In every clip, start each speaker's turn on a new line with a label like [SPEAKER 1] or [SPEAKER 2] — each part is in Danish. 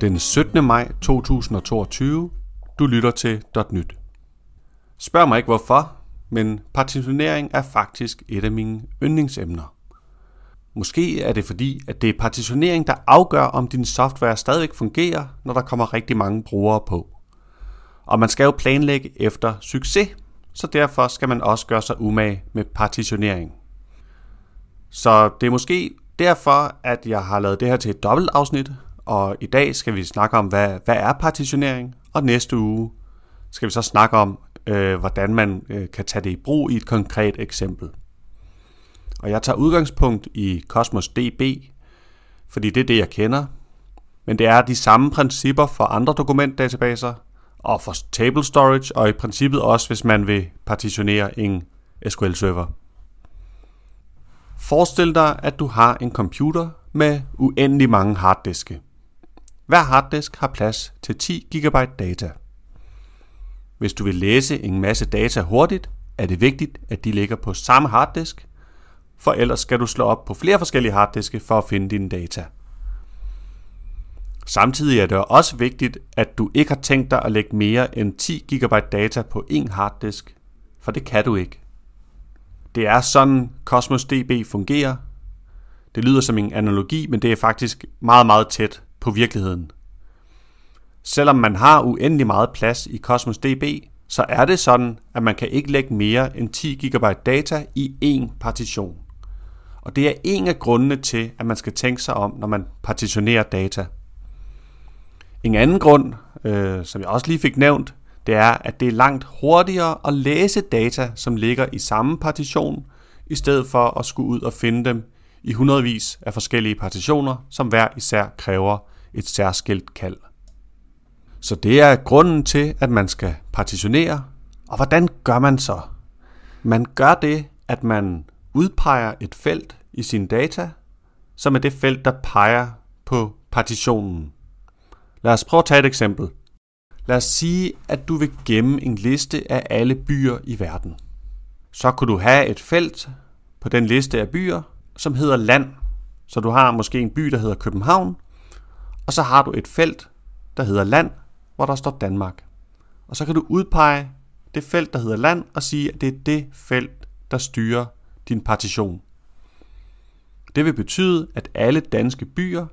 [SPEAKER 1] Den 17. maj 2022. Du lytter til .nyt. Spørg mig ikke hvorfor, men partitionering er faktisk et af mine yndlingsemner. Måske er det fordi, at det er partitionering, der afgør, om din software stadigvæk fungerer, når der kommer rigtig mange brugere på. Og man skal jo planlægge efter succes, så derfor skal man også gøre sig umage med partitionering. Så det er måske derfor, at jeg har lavet det her til et dobbelt afsnit, og i dag skal vi snakke om, hvad, hvad er partitionering, og næste uge skal vi så snakke om, øh, hvordan man øh, kan tage det i brug i et konkret eksempel. Og jeg tager udgangspunkt i Cosmos DB, fordi det er det, jeg kender. Men det er de samme principper for andre dokumentdatabaser, og for table storage, og i princippet også, hvis man vil partitionere en SQL-server. Forestil dig, at du har en computer med uendelig mange harddiske. Hver harddisk har plads til 10 GB data. Hvis du vil læse en masse data hurtigt, er det vigtigt, at de ligger på samme harddisk, for ellers skal du slå op på flere forskellige harddiske for at finde dine data. Samtidig er det også vigtigt, at du ikke har tænkt dig at lægge mere end 10 GB data på én harddisk, for det kan du ikke. Det er sådan Cosmos DB fungerer. Det lyder som en analogi, men det er faktisk meget, meget tæt på virkeligheden. Selvom man har uendelig meget plads i Cosmos DB, så er det sådan, at man kan ikke lægge mere end 10 GB data i én partition. Og det er en af grundene til, at man skal tænke sig om, når man partitionerer data. En anden grund, øh, som jeg også lige fik nævnt, det er, at det er langt hurtigere at læse data, som ligger i samme partition, i stedet for at skulle ud og finde dem i hundredvis af forskellige partitioner, som hver især kræver et særskilt kald. Så det er grunden til, at man skal partitionere. Og hvordan gør man så? Man gør det, at man udpeger et felt i sin data, som er det felt, der peger på partitionen. Lad os prøve at tage et eksempel. Lad os sige, at du vil gemme en liste af alle byer i verden. Så kunne du have et felt på den liste af byer, som hedder land. Så du har måske en by, der hedder København, og så har du et felt, der hedder land, hvor der står Danmark. Og så kan du udpege det felt, der hedder land, og sige, at det er det felt, der styrer din partition. Det vil betyde, at alle danske byer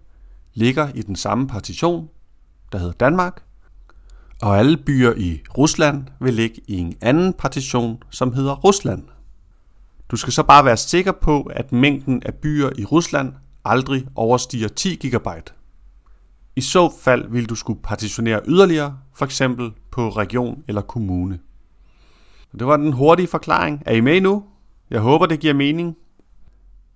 [SPEAKER 1] ligger i den samme partition, der hedder Danmark, og alle byer i Rusland vil ligge i en anden partition, som hedder Rusland. Du skal så bare være sikker på, at mængden af byer i Rusland aldrig overstiger 10 GB. I så fald vil du skulle partitionere yderligere, for eksempel på region eller kommune. Det var den hurtige forklaring. Er I med nu? Jeg håber, det giver mening.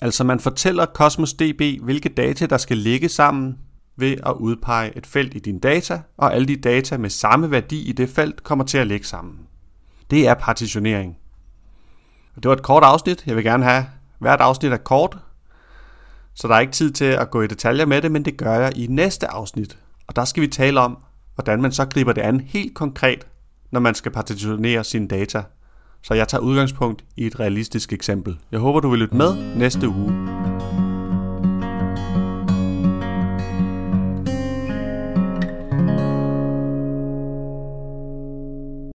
[SPEAKER 1] Altså man fortæller Cosmos DB, hvilke data der skal ligge sammen ved at udpege et felt i dine data, og alle de data med samme værdi i det felt kommer til at ligge sammen. Det er partitionering. Det var et kort afsnit. Jeg vil gerne have hvert afsnit er kort, så der er ikke tid til at gå i detaljer med det, men det gør jeg i næste afsnit. Og der skal vi tale om, hvordan man så griber det an helt konkret, når man skal partitionere sine data. Så jeg tager udgangspunkt i et realistisk eksempel. Jeg håber, du vil lytte med næste uge.